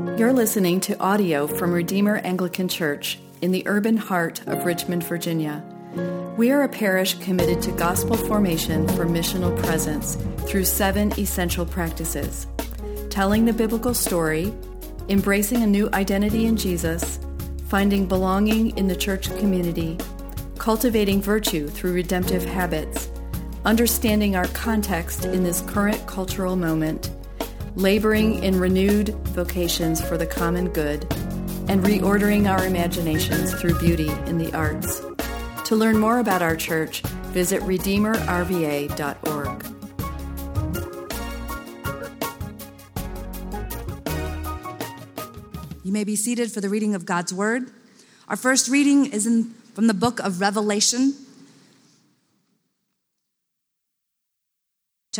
You're listening to audio from Redeemer Anglican Church in the urban heart of Richmond, Virginia. We are a parish committed to gospel formation for missional presence through seven essential practices telling the biblical story, embracing a new identity in Jesus, finding belonging in the church community, cultivating virtue through redemptive habits, understanding our context in this current cultural moment laboring in renewed vocations for the common good, and reordering our imaginations through beauty in the arts. To learn more about our church, visit redeemerrva.org. You may be seated for the reading of God's Word. Our first reading is in, from the book of Revelation,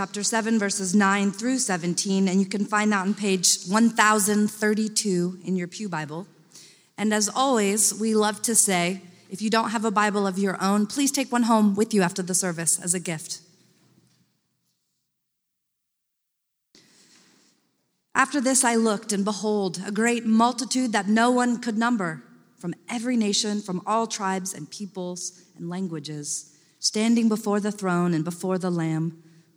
chapter 7, verses 9 through 17, and you can find that on page 1032 in your Pew Bible. And as always, we love to say if you don't have a Bible of your own, please take one home with you after the service as a gift. After this, I looked, and behold, a great multitude that no one could number, from every nation, from all tribes and peoples and languages, standing before the throne and before the Lamb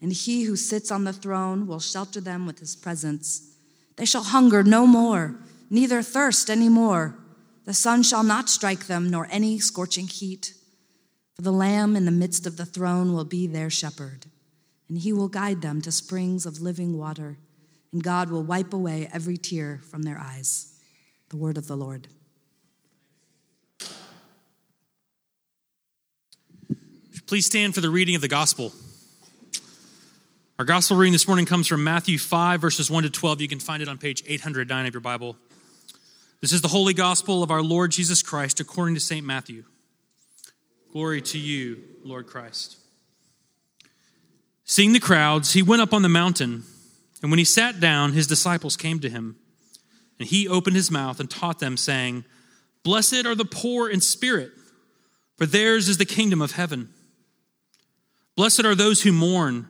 and he who sits on the throne will shelter them with his presence. They shall hunger no more, neither thirst any more. The sun shall not strike them, nor any scorching heat. For the Lamb in the midst of the throne will be their shepherd, and he will guide them to springs of living water, and God will wipe away every tear from their eyes. The word of the Lord. Please stand for the reading of the gospel. Our gospel reading this morning comes from Matthew 5, verses 1 to 12. You can find it on page 809 of your Bible. This is the holy gospel of our Lord Jesus Christ according to St. Matthew. Glory to you, Lord Christ. Seeing the crowds, he went up on the mountain, and when he sat down, his disciples came to him. And he opened his mouth and taught them, saying, Blessed are the poor in spirit, for theirs is the kingdom of heaven. Blessed are those who mourn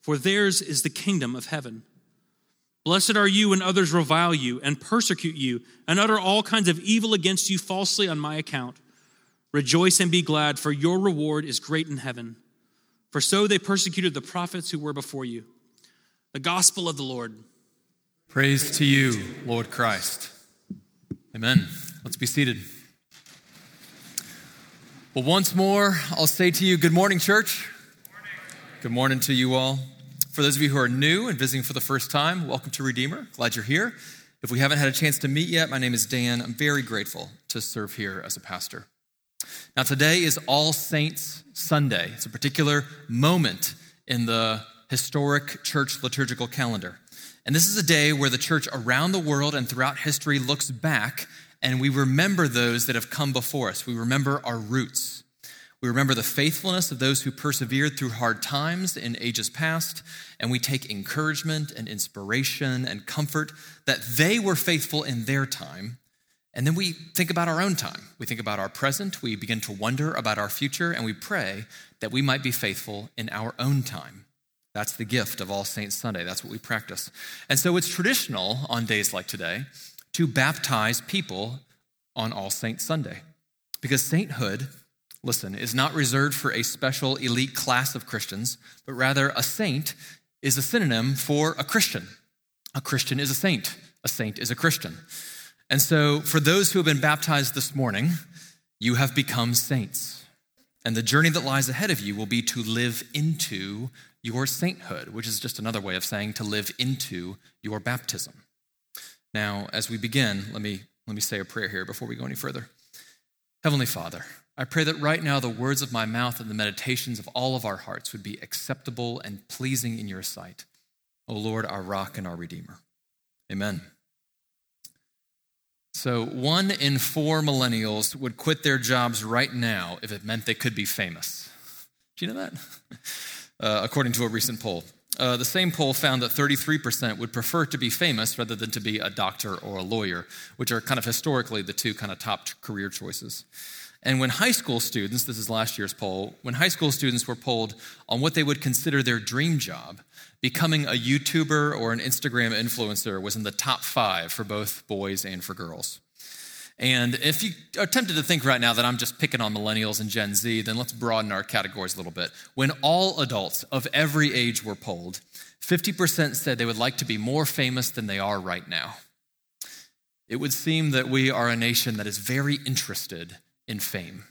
for theirs is the kingdom of heaven. Blessed are you when others revile you and persecute you and utter all kinds of evil against you falsely on my account. Rejoice and be glad, for your reward is great in heaven. For so they persecuted the prophets who were before you. The gospel of the Lord. Praise to you, Lord Christ. Amen. Let's be seated. Well, once more, I'll say to you, good morning, church. Good morning to you all. For those of you who are new and visiting for the first time, welcome to Redeemer. Glad you're here. If we haven't had a chance to meet yet, my name is Dan. I'm very grateful to serve here as a pastor. Now, today is All Saints Sunday. It's a particular moment in the historic church liturgical calendar. And this is a day where the church around the world and throughout history looks back and we remember those that have come before us. We remember our roots. We remember the faithfulness of those who persevered through hard times in ages past, and we take encouragement and inspiration and comfort that they were faithful in their time, And then we think about our own time. We think about our present. We begin to wonder about our future, and we pray that we might be faithful in our own time. That's the gift of All Saints Sunday. That's what we practice. And so it's traditional on days like today to baptize people on All Saints Sunday. Because sainthood, listen, is not reserved for a special elite class of Christians, but rather a saint is a synonym for a Christian. A Christian is a saint, a saint is a Christian. And so, for those who have been baptized this morning, you have become saints. And the journey that lies ahead of you will be to live into your sainthood, which is just another way of saying to live into your baptism. Now, as we begin, let me, let me say a prayer here before we go any further. Heavenly Father, I pray that right now the words of my mouth and the meditations of all of our hearts would be acceptable and pleasing in your sight. O Lord, our rock and our redeemer. Amen. So, one in four millennials would quit their jobs right now if it meant they could be famous. Do you know that? Uh, according to a recent poll. Uh, the same poll found that 33% would prefer to be famous rather than to be a doctor or a lawyer, which are kind of historically the two kind of top career choices. And when high school students, this is last year's poll, when high school students were polled on what they would consider their dream job, becoming a YouTuber or an Instagram influencer was in the top five for both boys and for girls. And if you are tempted to think right now that I'm just picking on millennials and Gen Z, then let's broaden our categories a little bit. When all adults of every age were polled, 50% said they would like to be more famous than they are right now. It would seem that we are a nation that is very interested in fame.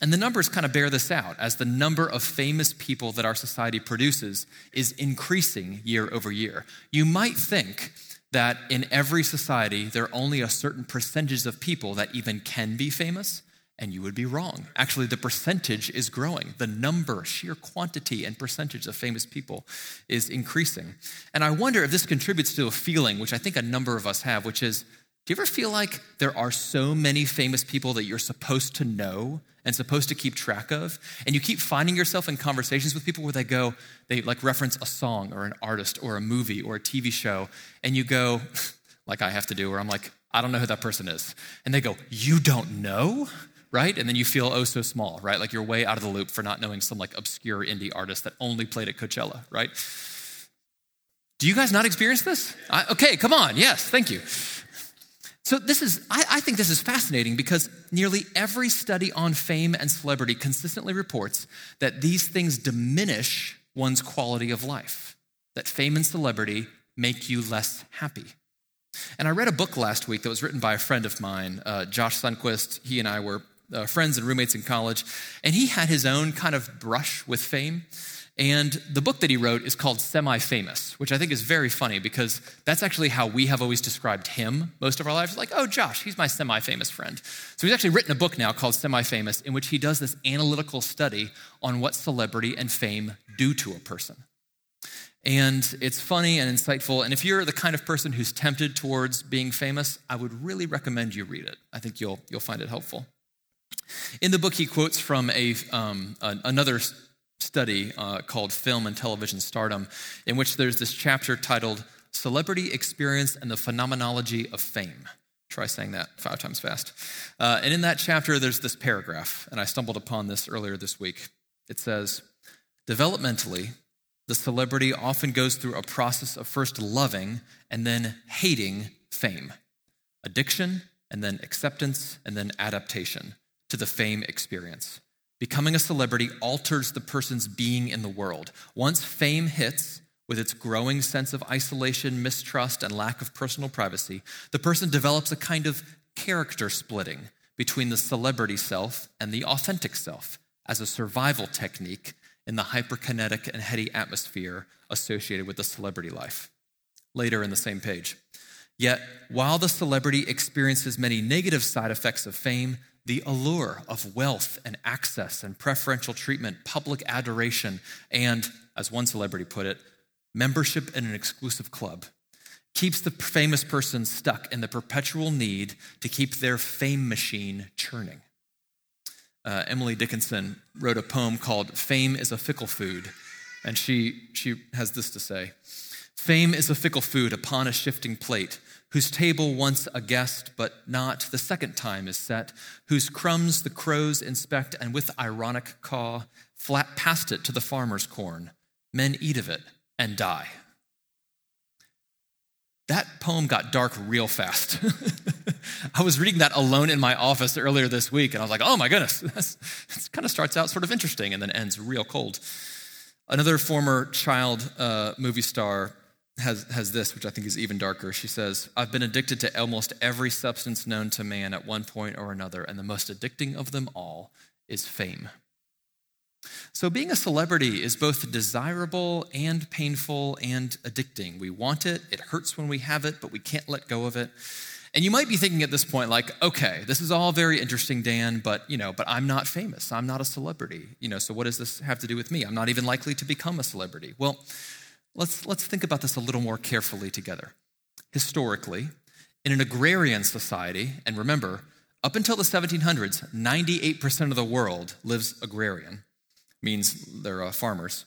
And the numbers kind of bear this out as the number of famous people that our society produces is increasing year over year. You might think that in every society, there are only a certain percentage of people that even can be famous, and you would be wrong. Actually, the percentage is growing. The number, sheer quantity, and percentage of famous people is increasing. And I wonder if this contributes to a feeling, which I think a number of us have, which is do you ever feel like there are so many famous people that you're supposed to know and supposed to keep track of? And you keep finding yourself in conversations with people where they go, they like reference a song or an artist or a movie or a TV show, and you go, like I have to do, where I'm like, I don't know who that person is. And they go, You don't know? Right? And then you feel oh so small, right? Like you're way out of the loop for not knowing some like obscure indie artist that only played at Coachella, right? Do you guys not experience this? I, okay, come on. Yes, thank you. So, this is, I, I, think this is fascinating because nearly every study on fame and celebrity consistently reports that these things diminish one's quality of life, that fame and celebrity make you less happy. And I read a book last week that was written by a friend of mine, uh, Josh Sundquist. He and I were uh, friends and roommates in college, and he had his own kind of brush with fame. And the book that he wrote is called Semi Famous, which I think is very funny because that's actually how we have always described him most of our lives. Like, oh, Josh, he's my semi famous friend. So he's actually written a book now called Semi Famous in which he does this analytical study on what celebrity and fame do to a person. And it's funny and insightful. And if you're the kind of person who's tempted towards being famous, I would really recommend you read it. I think you'll, you'll find it helpful. In the book, he quotes from a, um, another study uh, called Film and Television Stardom, in which there's this chapter titled Celebrity Experience and the Phenomenology of Fame. Try saying that five times fast. Uh, and in that chapter, there's this paragraph, and I stumbled upon this earlier this week. It says, Developmentally, the celebrity often goes through a process of first loving and then hating fame, addiction, and then acceptance, and then adaptation to the fame experience. Becoming a celebrity alters the person's being in the world. Once fame hits, with its growing sense of isolation, mistrust, and lack of personal privacy, the person develops a kind of character splitting between the celebrity self and the authentic self as a survival technique in the hyperkinetic and heady atmosphere associated with the celebrity life. Later in the same page. Yet, while the celebrity experiences many negative side effects of fame, the allure of wealth and access and preferential treatment, public adoration, and, as one celebrity put it, membership in an exclusive club keeps the famous person stuck in the perpetual need to keep their fame machine churning. Uh, Emily Dickinson wrote a poem called Fame is a Fickle Food, and she, she has this to say Fame is a fickle food upon a shifting plate whose table once a guest, but not the second time is set, whose crumbs the crows inspect, and with ironic caw, flat past it to the farmer's corn. Men eat of it and die. That poem got dark real fast. I was reading that alone in my office earlier this week, and I was like, oh my goodness, this kind of starts out sort of interesting and then ends real cold. Another former child uh, movie star has, has this, which I think is even darker. She says, I've been addicted to almost every substance known to man at one point or another, and the most addicting of them all is fame. So, being a celebrity is both desirable and painful and addicting. We want it, it hurts when we have it, but we can't let go of it. And you might be thinking at this point, like, okay, this is all very interesting, Dan, but you know, but I'm not famous. I'm not a celebrity. You know, so what does this have to do with me? I'm not even likely to become a celebrity. Well, let's let's think about this a little more carefully together. Historically, in an agrarian society, and remember, up until the 1700s, 98% of the world lives agrarian means they're uh, farmers.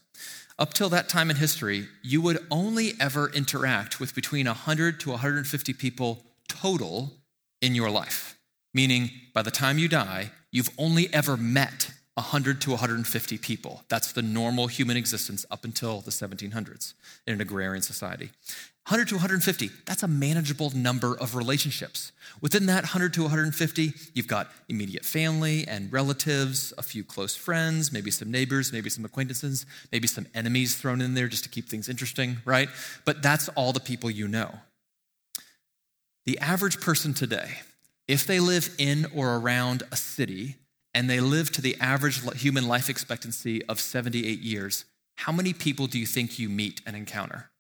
Up till that time in history, you would only ever interact with between 100 to 150 people total in your life. Meaning, by the time you die, you've only ever met 100 to 150 people. That's the normal human existence up until the 1700s in an agrarian society. 100 to 150, that's a manageable number of relationships. Within that 100 to 150, you've got immediate family and relatives, a few close friends, maybe some neighbors, maybe some acquaintances, maybe some enemies thrown in there just to keep things interesting, right? But that's all the people you know. The average person today, if they live in or around a city and they live to the average human life expectancy of 78 years, how many people do you think you meet and encounter?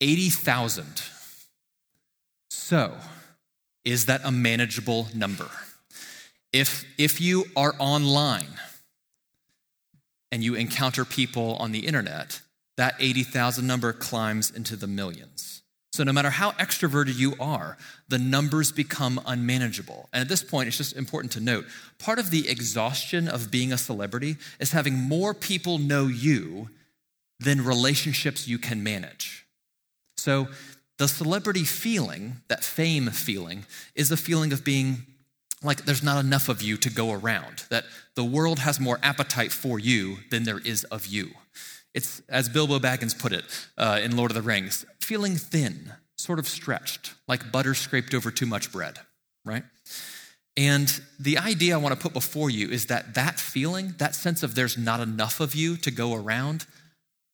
80,000. So, is that a manageable number? If, if you are online and you encounter people on the internet, that 80,000 number climbs into the millions. So, no matter how extroverted you are, the numbers become unmanageable. And at this point, it's just important to note part of the exhaustion of being a celebrity is having more people know you than relationships you can manage. So, the celebrity feeling, that fame feeling, is a feeling of being like there's not enough of you to go around, that the world has more appetite for you than there is of you. It's, as Bilbo Baggins put it uh, in Lord of the Rings, feeling thin, sort of stretched, like butter scraped over too much bread, right? And the idea I want to put before you is that that feeling, that sense of there's not enough of you to go around,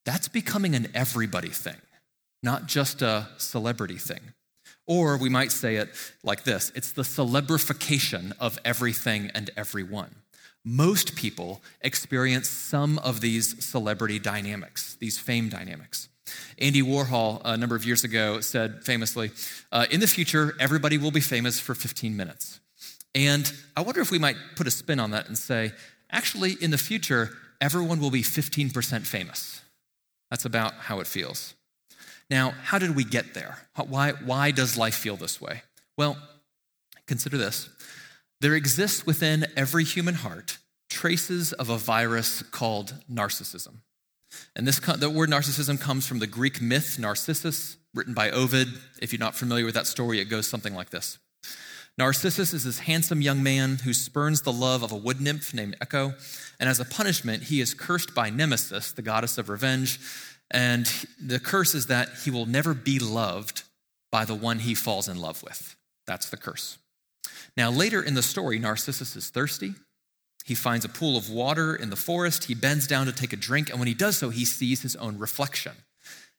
that's becoming an everybody thing not just a celebrity thing. Or we might say it like this it's the celebrification of everything and everyone. Most people experience some of these celebrity dynamics, these fame dynamics. Andy Warhol, a number of years ago, said famously, uh, In the future, everybody will be famous for 15 minutes. And I wonder if we might put a spin on that and say, actually, in the future, everyone will be 15% famous. That's about how it feels. Now, how did we get there? Why, why does life feel this way? Well, consider this. There exists within every human heart traces of a virus called narcissism. And this, the word narcissism comes from the Greek myth Narcissus, written by Ovid. If you're not familiar with that story, it goes something like this Narcissus is this handsome young man who spurns the love of a wood nymph named Echo, and as a punishment, he is cursed by Nemesis, the goddess of revenge, and the curse is that he will never be loved by the one he falls in love with. That's the curse. Now, later in the story, Narcissus is thirsty. He finds a pool of water in the forest. He bends down to take a drink, and when he does so, he sees his own reflection.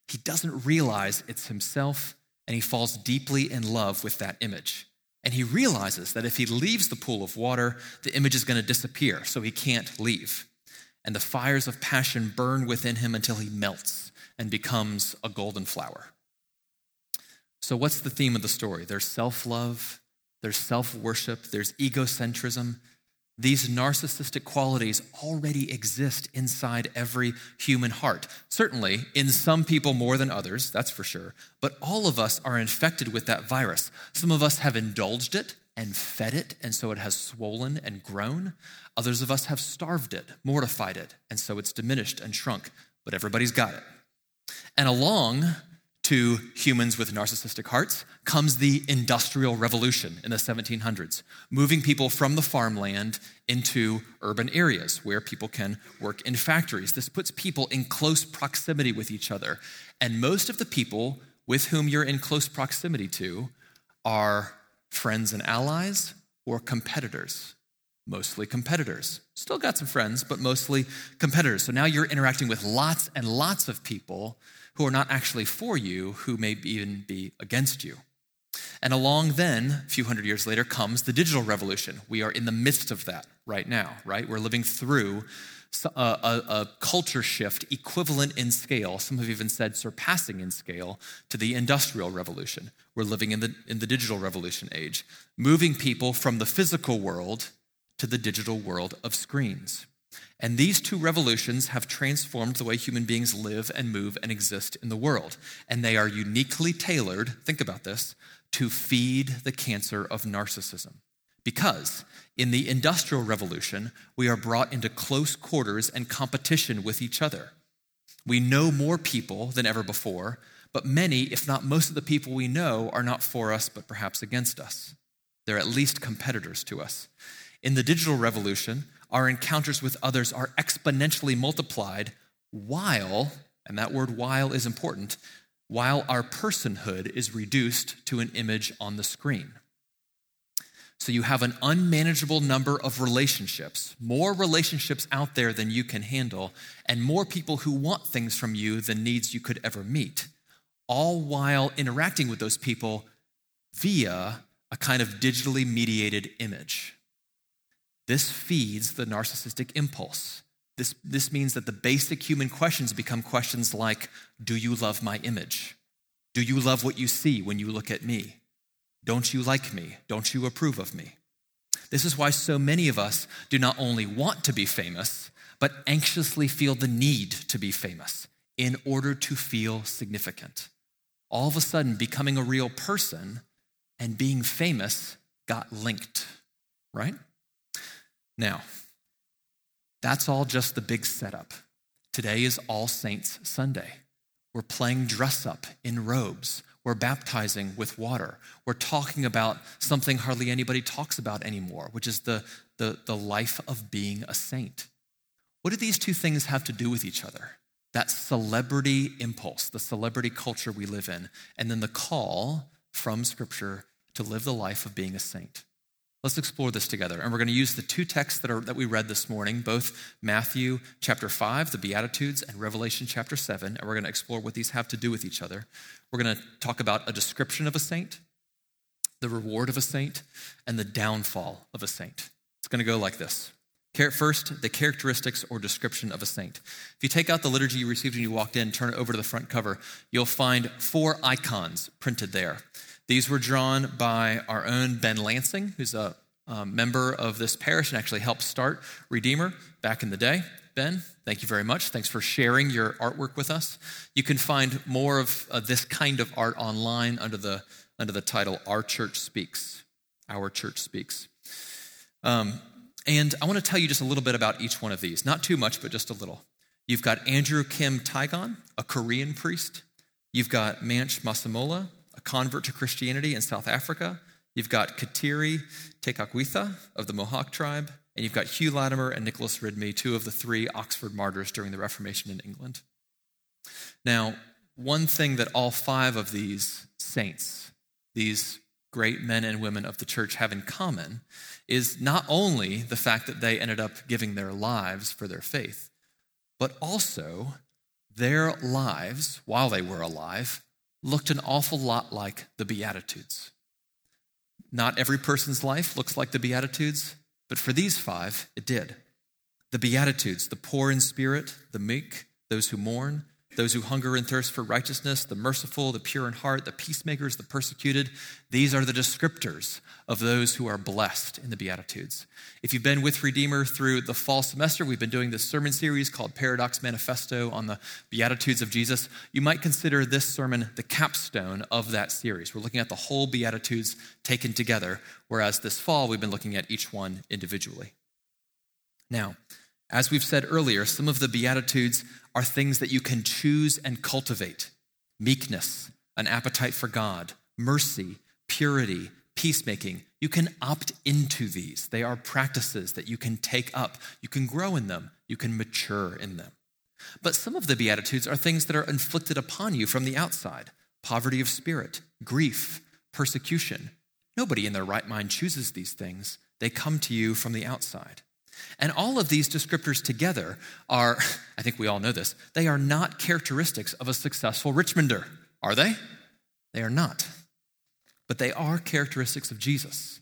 He doesn't realize it's himself, and he falls deeply in love with that image. And he realizes that if he leaves the pool of water, the image is going to disappear, so he can't leave and the fires of passion burn within him until he melts and becomes a golden flower. So, what's the theme of the story? There's self love, there's self worship, there's egocentrism. These narcissistic qualities already exist inside every human heart. Certainly, in some people more than others, that's for sure, but all of us are infected with that virus. Some of us have indulged it and fed it, and so it has swollen and grown. Others of us have starved it, mortified it, and so it's diminished and shrunk, but everybody's got it. And along to humans with narcissistic hearts comes the Industrial Revolution in the 1700s, moving people from the farmland into urban areas where people can work in factories. This puts people in close proximity with each other. And most of the people with whom you're in close proximity to are friends and allies or competitors. Mostly competitors. Still got some friends, but mostly competitors. So now you're interacting with lots and lots of people who are not actually for you, who may even be against you. And along then, a few hundred years later, comes the digital revolution. We are in the midst of that right now, right? We're living through a, a, a, culture shift equivalent in scale, some have even said surpassing in scale, to the industrial revolution. We're living in the, in the digital revolution age, moving people from the physical world to the digital world of screens. And these two revolutions have transformed the way human beings live and move and exist in the world. And they are uniquely tailored, think about this, to feed the cancer of narcissism. Because in the Industrial Revolution, we are brought into close quarters and competition with each other. We know more people than ever before, but many, if not most of the people we know, are not for us, but perhaps against us. They're at least competitors to us. In the digital revolution, our encounters with others are exponentially multiplied while, and that word while is important, while our personhood is reduced to an image on the screen. So you have an unmanageable number of relationships, more relationships out there than you can handle, and more people who want things from you than needs you could ever meet, all while interacting with those people via a kind of digitally mediated image. This feeds the narcissistic impulse. This, this means that the basic human questions become questions like Do you love my image? Do you love what you see when you look at me? Don't you like me? Don't you approve of me? This is why so many of us do not only want to be famous, but anxiously feel the need to be famous in order to feel significant. All of a sudden, becoming a real person and being famous got linked, right? Now, that's all just the big setup. Today is All Saints Sunday. We're playing dress up in robes. We're baptizing with water. We're talking about something hardly anybody talks about anymore, which is the, the, the life of being a saint. What do these two things have to do with each other? That celebrity impulse, the celebrity culture we live in, and then the call from Scripture to live the life of being a saint. Let's explore this together. And we're going to use the two texts that, are, that we read this morning, both Matthew chapter 5, the Beatitudes, and Revelation chapter 7. And we're going to explore what these have to do with each other. We're going to talk about a description of a saint, the reward of a saint, and the downfall of a saint. It's going to go like this. First, the characteristics or description of a saint. If you take out the liturgy you received when you walked in, turn it over to the front cover, you'll find four icons printed there. These were drawn by our own Ben Lansing, who's a member of this parish and actually helped start Redeemer back in the day. Ben, thank you very much. Thanks for sharing your artwork with us. You can find more of uh, this kind of art online under the, under the title Our Church Speaks. Our Church Speaks. Um, and I want to tell you just a little bit about each one of these. Not too much, but just a little. You've got Andrew Kim Taegon, a Korean priest. You've got Manche Masemola, a convert to Christianity in South Africa. You've got Kateri Tekakwitha of the Mohawk tribe, and you've got Hugh Latimer and Nicholas Ridley, two of the three Oxford martyrs during the Reformation in England. Now, one thing that all five of these saints, these great men and women of the church, have in common is not only the fact that they ended up giving their lives for their faith, but also their lives, while they were alive, looked an awful lot like the Beatitudes. Not every person's life looks like the Beatitudes, but for these five, it did. The Beatitudes, the poor in spirit, the meek, those who mourn, those who hunger and thirst for righteousness, the merciful, the pure in heart, the peacemakers, the persecuted. These are the descriptors of those who are blessed in the Beatitudes. If you've been with Redeemer through the fall semester, we've been doing this sermon series called Paradox Manifesto on the Beatitudes of Jesus. You might consider this sermon the capstone of that series. We're looking at the whole Beatitudes taken together, whereas this fall we've been looking at each one individually. Now, as we've said earlier, some of the Beatitudes are things that you can choose and cultivate meekness, an appetite for God, mercy, purity, peacemaking. You can opt into these. They are practices that you can take up. You can grow in them. You can mature in them. But some of the Beatitudes are things that are inflicted upon you from the outside poverty of spirit, grief, persecution. Nobody in their right mind chooses these things, they come to you from the outside. And all of these descriptors together are, I think we all know this, they are not characteristics of a successful Richmonder, are they? They are not. But they are characteristics of Jesus.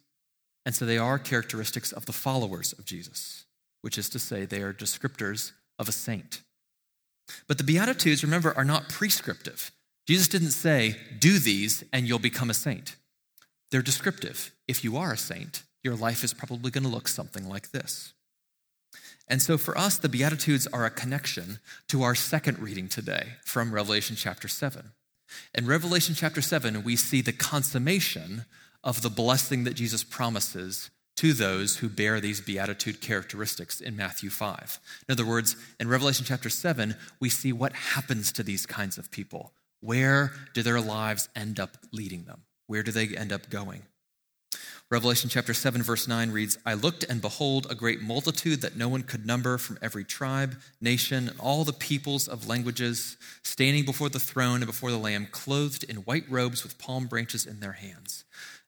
And so they are characteristics of the followers of Jesus, which is to say, they are descriptors of a saint. But the Beatitudes, remember, are not prescriptive. Jesus didn't say, do these and you'll become a saint. They're descriptive. If you are a saint, your life is probably going to look something like this. And so for us, the Beatitudes are a connection to our second reading today from Revelation chapter 7. In Revelation chapter 7, we see the consummation of the blessing that Jesus promises to those who bear these beatitude characteristics in Matthew 5. In other words, in Revelation chapter 7, we see what happens to these kinds of people. Where do their lives end up leading them? Where do they end up going? Revelation chapter 7, verse 9 reads I looked, and behold, a great multitude that no one could number from every tribe, nation, all the peoples of languages, standing before the throne and before the Lamb, clothed in white robes with palm branches in their hands.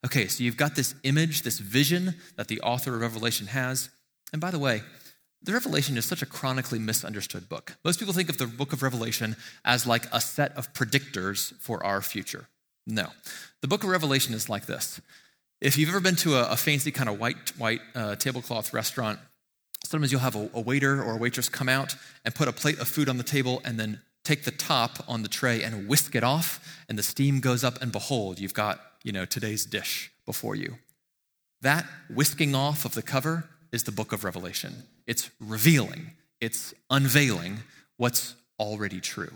Okay, so you've got this image, this vision that the author of Revelation has. And by the way, the Revelation is such a chronically misunderstood book. Most people think of the book of Revelation as like a set of predictors for our future. No. The book of Revelation is like this if you've ever been to a, a fancy kind of white, white uh, tablecloth restaurant, sometimes you'll have a, a waiter or a waitress come out and put a plate of food on the table and then take the top on the tray and whisk it off, and the steam goes up, and behold, you've got, you know, today's dish before you. That whisking off of the cover is the book of Revelation. It's revealing, it's unveiling what's already true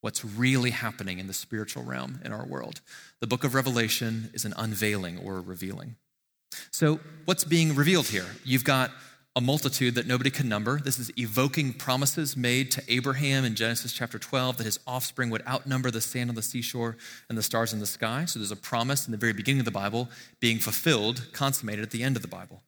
what's really happening in the spiritual realm in our world. The book of Revelation is an unveiling or a revealing. So, what's being revealed here? You've got a multitude that nobody can number. This is evoking promises made to Abraham in Genesis chapter 12 that his offspring would outnumber the sand on the seashore and the stars in the sky. So, there's a promise in the very beginning of the Bible being fulfilled, consummated at the end of the Bible.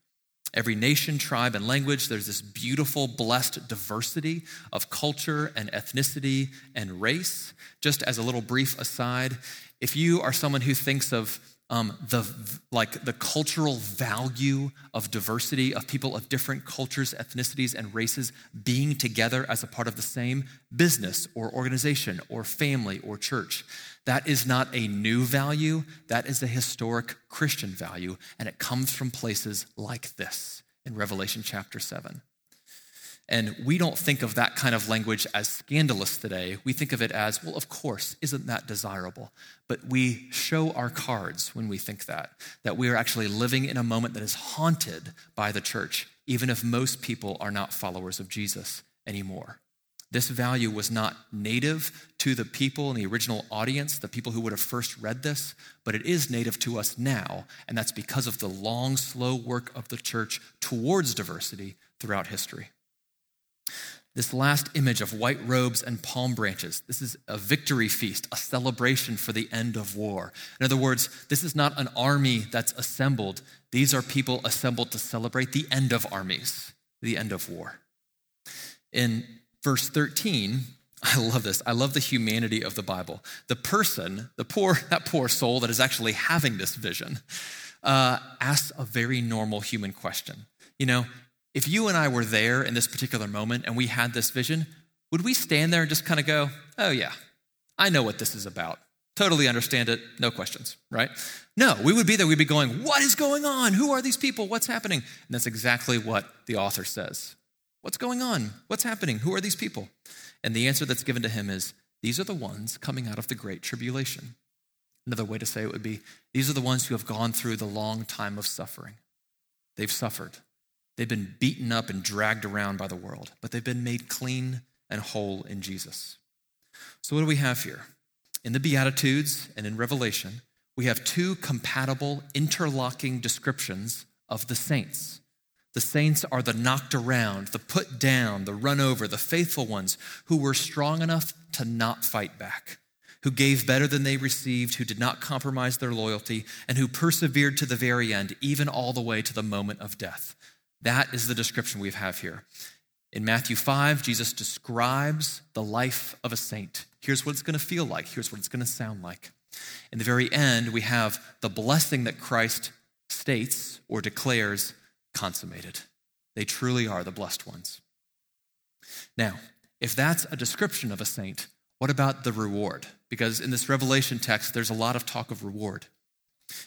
Every nation, tribe, and language, there's this beautiful, blessed diversity of culture and ethnicity and race. Just as a little brief aside, if you are someone who thinks of um, the like the cultural value of diversity of people of different cultures, ethnicities, and races being together as a part of the same business or organization or family or church. That is not a new value, that is a historic Christian value, and it comes from places like this in Revelation chapter 7. And we don't think of that kind of language as scandalous today. We think of it as, well, of course, isn't that desirable? But we show our cards when we think that, that we are actually living in a moment that is haunted by the church, even if most people are not followers of Jesus anymore. This value was not native to the people in the original audience, the people who would have first read this, but it is native to us now, and that's because of the long, slow work of the church towards diversity throughout history. This last image of white robes and palm branches, this is a victory feast, a celebration for the end of war. In other words, this is not an army that's assembled. These are people assembled to celebrate the end of armies, the end of war. In verse 13, I love this. I love the humanity of the Bible. The person, the poor, that poor soul that is actually having this vision, uh, asks a very normal human question. You know, if you and I were there in this particular moment and we had this vision, would we stand there and just kind of go, oh, yeah, I know what this is about. Totally understand it, no questions, right? No, we would be there, we'd be going, what is going on? Who are these people? What's happening? And that's exactly what the author says. What's going on? What's happening? Who are these people? And the answer that's given to him is these are the ones coming out of the great tribulation. Another way to say it would be these are the ones who have gone through the long time of suffering. They've suffered. They've been beaten up and dragged around by the world, but they've been made clean and whole in Jesus. So, what do we have here? In the Beatitudes and in Revelation, we have two compatible, interlocking descriptions of the saints. The saints are the knocked around, the put down, the run over, the faithful ones who were strong enough to not fight back, who gave better than they received, who did not compromise their loyalty, and who persevered to the very end, even all the way to the moment of death. That is the description we have here. In Matthew 5, Jesus describes the life of a saint. Here's what it's going to feel like, here's what it's going to sound like. In the very end, we have the blessing that Christ states or declares consummated. They truly are the blessed ones. Now, if that's a description of a saint, what about the reward? Because in this Revelation text, there's a lot of talk of reward.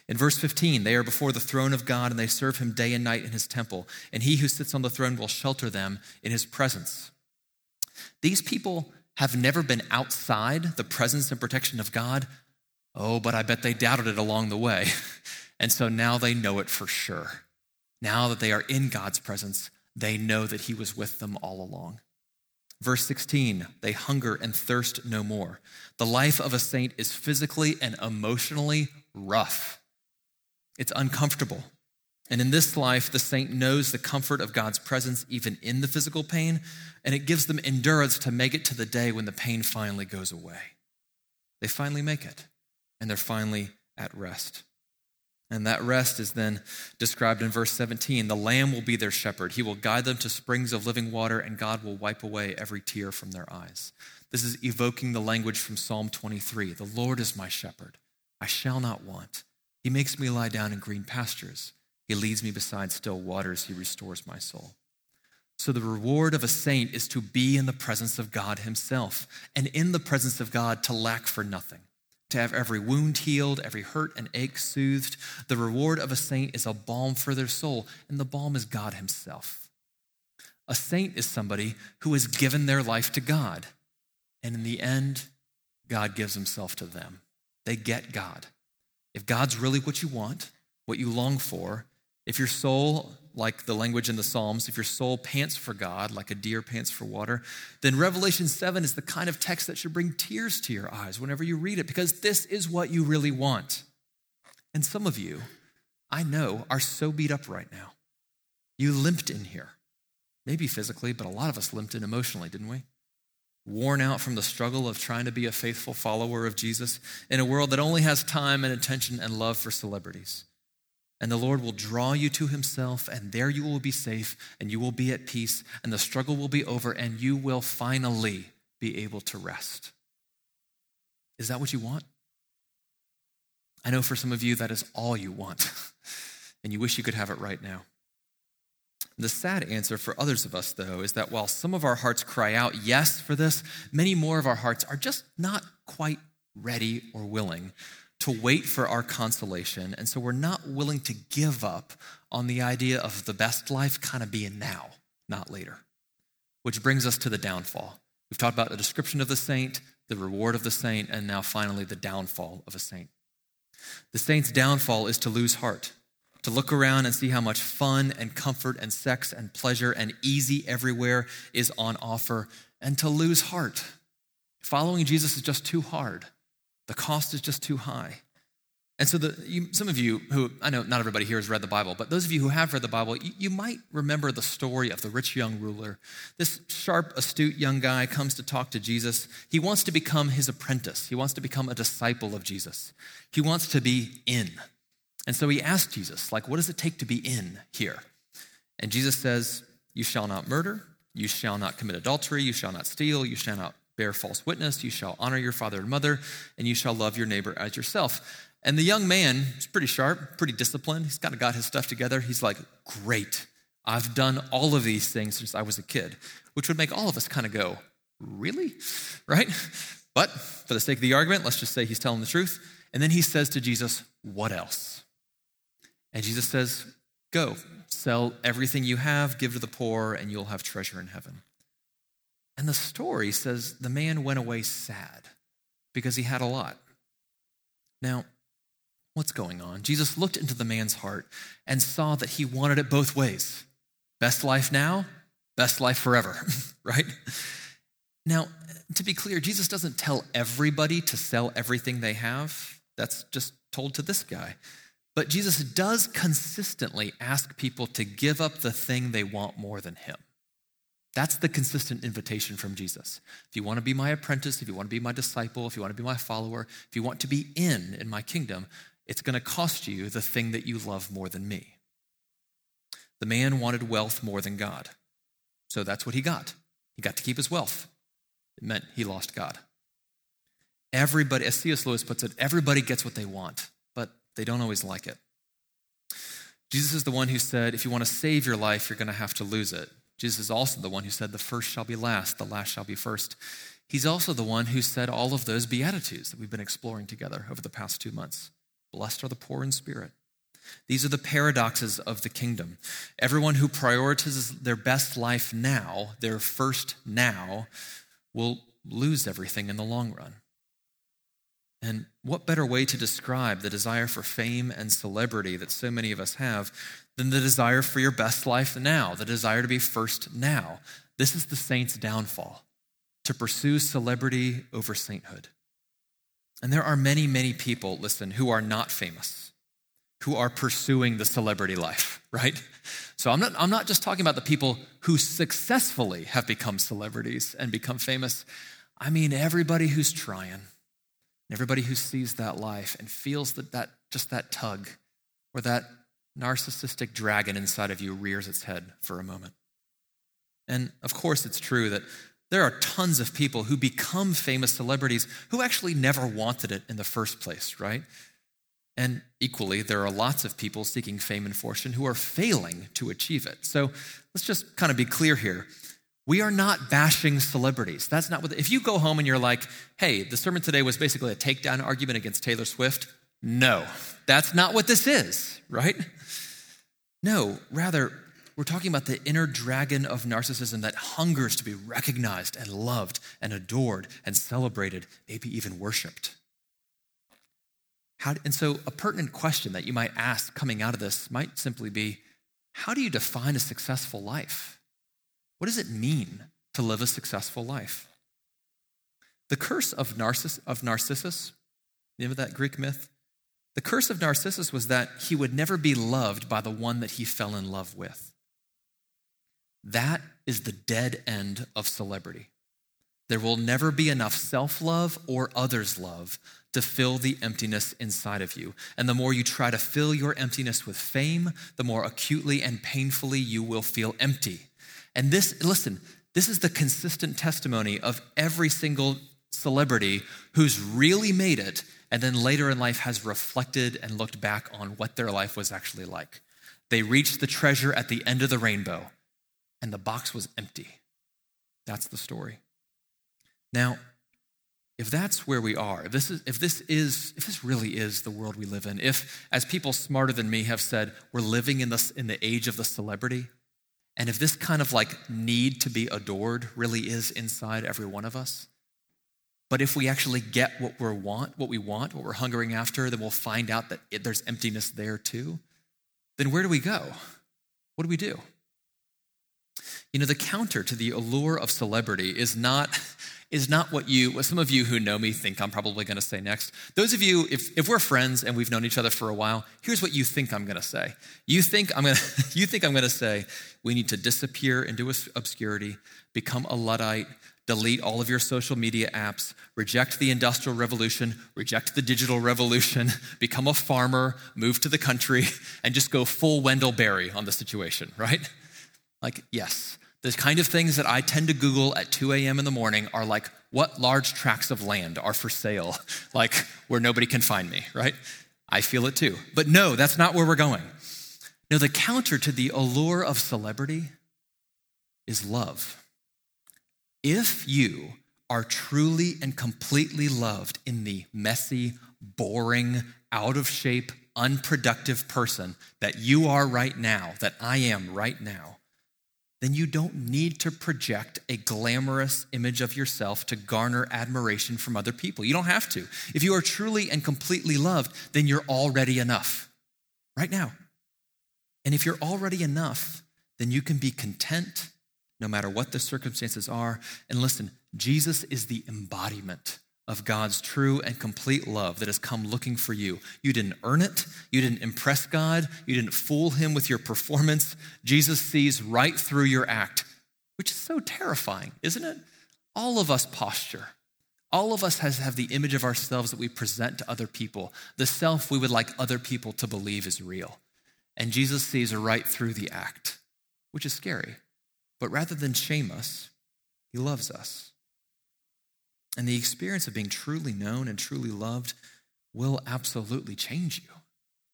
In verse 15, they are before the throne of God and they serve him day and night in his temple, and he who sits on the throne will shelter them in his presence. These people have never been outside the presence and protection of God. Oh, but I bet they doubted it along the way. And so now they know it for sure. Now that they are in God's presence, they know that he was with them all along. Verse 16, they hunger and thirst no more. The life of a saint is physically and emotionally rough, it's uncomfortable. And in this life, the saint knows the comfort of God's presence even in the physical pain, and it gives them endurance to make it to the day when the pain finally goes away. They finally make it, and they're finally at rest. And that rest is then described in verse 17. The Lamb will be their shepherd. He will guide them to springs of living water, and God will wipe away every tear from their eyes. This is evoking the language from Psalm 23 The Lord is my shepherd. I shall not want. He makes me lie down in green pastures. He leads me beside still waters. He restores my soul. So, the reward of a saint is to be in the presence of God Himself, and in the presence of God to lack for nothing to have every wound healed, every hurt and ache soothed. The reward of a saint is a balm for their soul, and the balm is God Himself. A saint is somebody who has given their life to God, and in the end, God gives Himself to them. They get God. If God's really what you want, what you long for, if your soul like the language in the Psalms, if your soul pants for God, like a deer pants for water, then Revelation 7 is the kind of text that should bring tears to your eyes whenever you read it, because this is what you really want. And some of you, I know, are so beat up right now. You limped in here, maybe physically, but a lot of us limped in emotionally, didn't we? Worn out from the struggle of trying to be a faithful follower of Jesus in a world that only has time and attention and love for celebrities and the Lord will draw you to himself, and there you will be safe, and you will be at peace, and the struggle will be over, and you will finally be able to rest. Is that what you want? I know for some of you that is all you want, and you wish you could have it right now. The sad answer for others of us, though, is that while some of our hearts cry out yes for this, many more of our hearts are just not quite ready or willing to wait for our consolation. And so we're not willing to give up on the idea of the best life kind of being now, not later. Which brings us to the downfall. We've talked about the description of the saint, the reward of the saint, and now finally the downfall of a saint. The saint's downfall is to lose heart, to look around and see how much fun and comfort and sex and pleasure and easy everywhere is on offer, and to lose heart. Following Jesus is just too hard. The cost is just too high. And so, the, you, some of you who, I know not everybody here has read the Bible, but those of you who have read the Bible, you, you might remember the story of the rich young ruler. This sharp, astute young guy comes to talk to Jesus. He wants to become his apprentice, he wants to become a disciple of Jesus. He wants to be in. And so he asks Jesus, like, what does it take to be in here? And Jesus says, You shall not murder, you shall not commit adultery, you shall not steal, you shall not bear false witness, you shall honor your father and mother, and you shall love your neighbor as yourself. And the young man is pretty sharp, pretty disciplined. He's kind of got his stuff together. He's like, Great, I've done all of these things since I was a kid, which would make all of us kind of go, Really? Right? But for the sake of the argument, let's just say he's telling the truth. And then he says to Jesus, What else? And Jesus says, Go, sell everything you have, give to the poor, and you'll have treasure in heaven. And the story says the man went away sad because he had a lot. Now, what's going on? Jesus looked into the man's heart and saw that he wanted it both ways best life now, best life forever, right? Now, to be clear, Jesus doesn't tell everybody to sell everything they have. That's just told to this guy. But Jesus does consistently ask people to give up the thing they want more than him. That's the consistent invitation from Jesus. If you want to be my apprentice, if you want to be my disciple, if you want to be my follower, if you want to be in in my kingdom, it's going to cost you the thing that you love more than me. The man wanted wealth more than God. So that's what he got. He got to keep his wealth. It meant he lost God. Everybody, as C.S. Lewis puts it, everybody gets what they want, but they don't always like it. Jesus is the one who said, if you want to save your life, you're going to have to lose it. Jesus is also the one who said, the first shall be last, the last shall be first. He's also the one who said all of those Beatitudes that we've been exploring together over the past two months. Blessed are the poor in spirit. These are the paradoxes of the kingdom. Everyone who prioritizes their best life now, their first now, will lose everything in the long run. And what better way to describe the desire for fame and celebrity that so many of us have than the desire for your best life now, the desire to be first now? This is the saint's downfall to pursue celebrity over sainthood. And there are many, many people, listen, who are not famous, who are pursuing the celebrity life, right? So I'm not, I'm not just talking about the people who successfully have become celebrities and become famous. I mean, everybody who's trying everybody who sees that life and feels that, that just that tug or that narcissistic dragon inside of you rears its head for a moment. And of course, it's true that there are tons of people who become famous celebrities who actually never wanted it in the first place, right? And equally, there are lots of people seeking fame and fortune who are failing to achieve it. So let's just kind of be clear here. We are not bashing celebrities. That's not what, if you go home and you're like, hey, the sermon today was basically a takedown argument against Taylor Swift, no, that's not what this is, right? No, rather, we're talking about the inner dragon of narcissism that hungers to be recognized and loved and adored and celebrated, maybe even worshiped. How, and so, a pertinent question that you might ask coming out of this might simply be how do you define a successful life? What does it mean to live a successful life? The curse of, Narciss- of Narcissus, you know that Greek myth? The curse of Narcissus was that he would never be loved by the one that he fell in love with. That is the dead end of celebrity. There will never be enough self love or others' love to fill the emptiness inside of you. And the more you try to fill your emptiness with fame, the more acutely and painfully you will feel empty. And this, listen, this is the consistent testimony of every single celebrity who's really made it and then later in life has reflected and looked back on what their life was actually like. They reached the treasure at the end of the rainbow and the box was empty. That's the story. Now, if that's where we are, if this is if this is if this really is the world we live in, if as people smarter than me have said, we're living in this in the age of the celebrity, and if this kind of like need to be adored really is inside every one of us, but if we actually get what we want, what we want, what we're hungering after, then we'll find out that it, there's emptiness there too. Then where do we go? What do we do? You know, the counter to the allure of celebrity is not is not what you, what some of you who know me think I'm probably going to say next. Those of you, if, if we're friends and we've known each other for a while, here's what you think I'm going to say. You think I'm going to, you think I'm going to say, we need to disappear into obscurity, become a Luddite, delete all of your social media apps, reject the industrial revolution, reject the digital revolution, become a farmer, move to the country, and just go full Wendell Berry on the situation, right? Like, yes, the kind of things that I tend to Google at 2 a.m. in the morning are like, what large tracts of land are for sale, like where nobody can find me, right? I feel it too. But no, that's not where we're going. No, the counter to the allure of celebrity is love. If you are truly and completely loved in the messy, boring, out of shape, unproductive person that you are right now, that I am right now, then you don't need to project a glamorous image of yourself to garner admiration from other people. You don't have to. If you are truly and completely loved, then you're already enough right now. And if you're already enough, then you can be content no matter what the circumstances are. And listen, Jesus is the embodiment of God's true and complete love that has come looking for you. You didn't earn it. You didn't impress God. You didn't fool him with your performance. Jesus sees right through your act which is so terrifying, isn't it? All of us posture. All of us has have the image of ourselves that we present to other people, the self we would like other people to believe is real. And Jesus sees right through the act, which is scary. But rather than shame us, he loves us. And the experience of being truly known and truly loved will absolutely change you.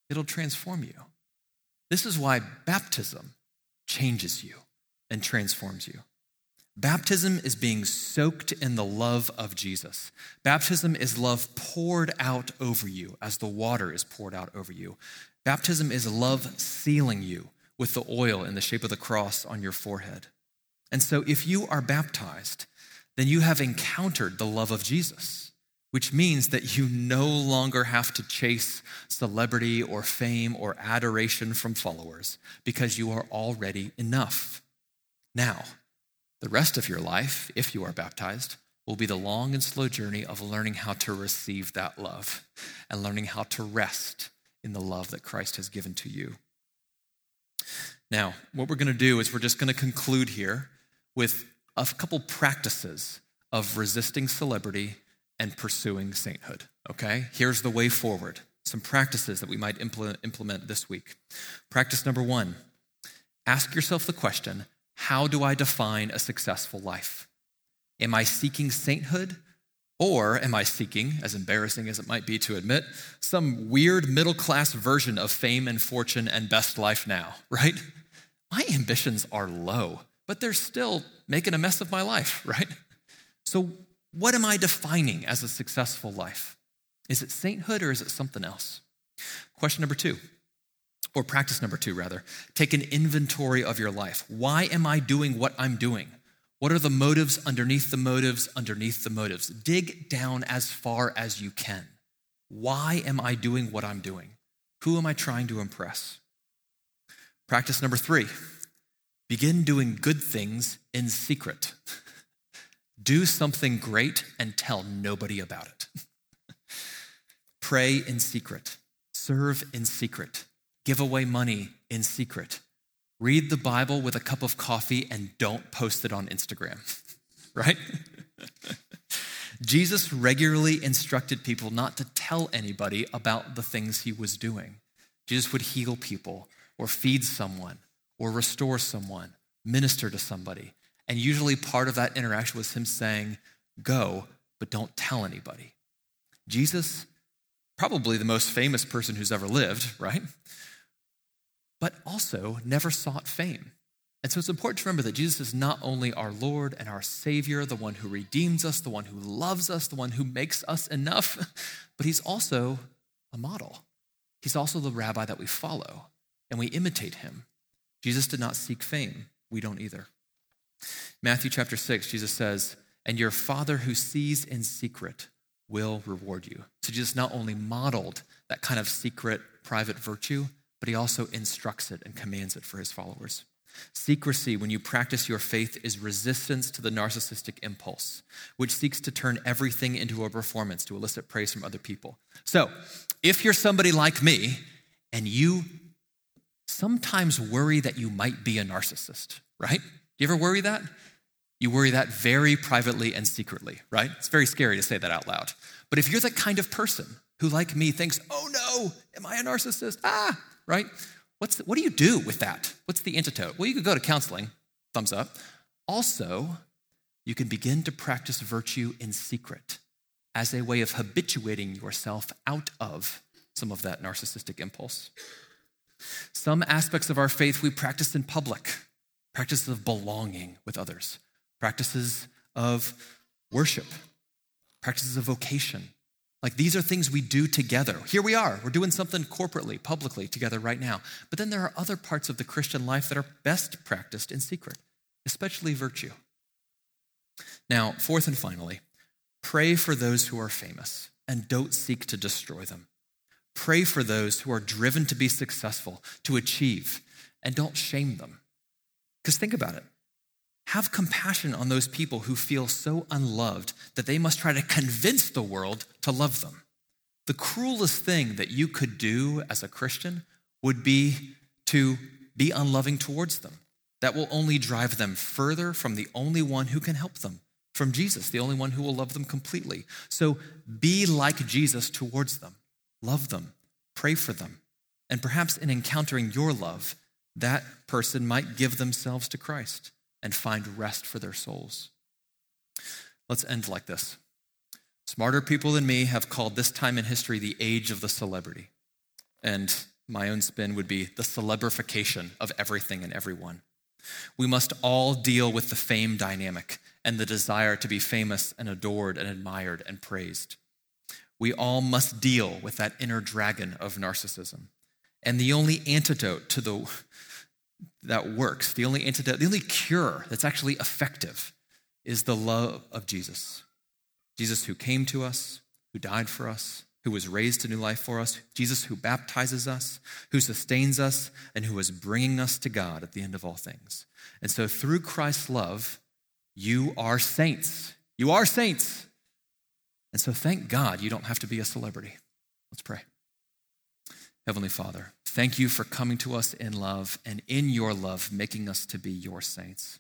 It'll transform you. This is why baptism changes you and transforms you. Baptism is being soaked in the love of Jesus. Baptism is love poured out over you as the water is poured out over you. Baptism is love sealing you with the oil in the shape of the cross on your forehead. And so, if you are baptized, then you have encountered the love of Jesus, which means that you no longer have to chase celebrity or fame or adoration from followers because you are already enough. Now, the rest of your life, if you are baptized, will be the long and slow journey of learning how to receive that love and learning how to rest in the love that Christ has given to you. Now, what we're going to do is we're just going to conclude here with a couple practices of resisting celebrity and pursuing sainthood. Okay? Here's the way forward. Some practices that we might implement this week. Practice number one ask yourself the question how do I define a successful life? Am I seeking sainthood? Or am I seeking, as embarrassing as it might be to admit, some weird middle class version of fame and fortune and best life now, right? My ambitions are low but they're still making a mess of my life, right? So, what am I defining as a successful life? Is it sainthood or is it something else? Question number two, or practice number two, rather. Take an inventory of your life. Why am I doing what I'm doing? What are the motives underneath the motives underneath the motives? Dig down as far as you can. Why am I doing what I'm doing? Who am I trying to impress? Practice number three Begin doing good things in secret. Do something great and tell nobody about it. Pray in secret. Serve in secret. Give away money in secret. Read the Bible with a cup of coffee and don't post it on Instagram, right? Jesus regularly instructed people not to tell anybody about the things he was doing. Jesus would heal people or feed someone or restore someone, minister to somebody. And usually part of that interaction was him saying, Go, but don't tell anybody. Jesus, probably the most famous person who's ever lived, right? But also never sought fame. And so it's important to remember that Jesus is not only our Lord and our Savior, the one who redeems us, the one who loves us, the one who makes us enough, but he's also a model. He's also the rabbi that we follow, and we imitate him. Jesus did not seek fame. We don't either. Matthew chapter 6, Jesus says, And your Father who sees in secret will reward you. So Jesus not only modeled that kind of secret, private virtue, but he also instructs it and commands it for his followers. Secrecy, when you practice your faith, is resistance to the narcissistic impulse, which seeks to turn everything into a performance to elicit praise from other people. So, if you're somebody like me and you sometimes worry that you might be a narcissist, right? Do you ever worry that? You worry that very privately and secretly, right? It's very scary to say that out loud. But if you're the kind of person who, like me, thinks, oh no, am I a narcissist? Ah, right? What's the, what do you do with that? What's the antidote? Well, you could go to counseling, thumbs up. Also, you can begin to practice virtue in secret as a way of habituating yourself out of some of that narcissistic impulse. Some aspects of our faith we practice in public practices of belonging with others, practices of worship, practices of vocation. Like these are things we do together. Here we are. We're doing something corporately, publicly together right now. But then there are other parts of the Christian life that are best practiced in secret, especially virtue. Now, fourth and finally, pray for those who are famous and don't seek to destroy them. Pray for those who are driven to be successful, to achieve, and don't shame them. Because think about it. Have compassion on those people who feel so unloved that they must try to convince the world to love them. The cruelest thing that you could do as a Christian would be to be unloving towards them. that will only drive them further from the only one who can help them, from Jesus, the only one who will love them completely. So be like Jesus towards them, love them, pray for them, and perhaps in encountering your love, that person might give themselves to Christ and find rest for their souls. Let's end like this. Smarter people than me have called this time in history the age of the celebrity. And my own spin would be the celebrification of everything and everyone. We must all deal with the fame dynamic and the desire to be famous and adored and admired and praised. We all must deal with that inner dragon of narcissism. And the only antidote to the that works, the only antidote, the only cure that's actually effective is the love of Jesus. Jesus who came to us, who died for us, who was raised to new life for us, Jesus who baptizes us, who sustains us, and who is bringing us to God at the end of all things. And so through Christ's love, you are saints. You are saints. And so thank God you don't have to be a celebrity. Let's pray. Heavenly Father, thank you for coming to us in love and in your love making us to be your saints.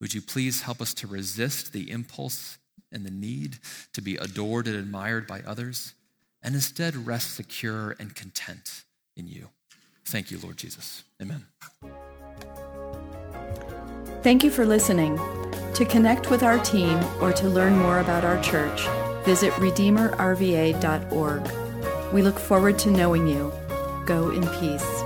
Would you please help us to resist the impulse and the need to be adored and admired by others and instead rest secure and content in you? Thank you, Lord Jesus. Amen. Thank you for listening. To connect with our team or to learn more about our church, visit redeemerrva.org. We look forward to knowing you. Go in peace.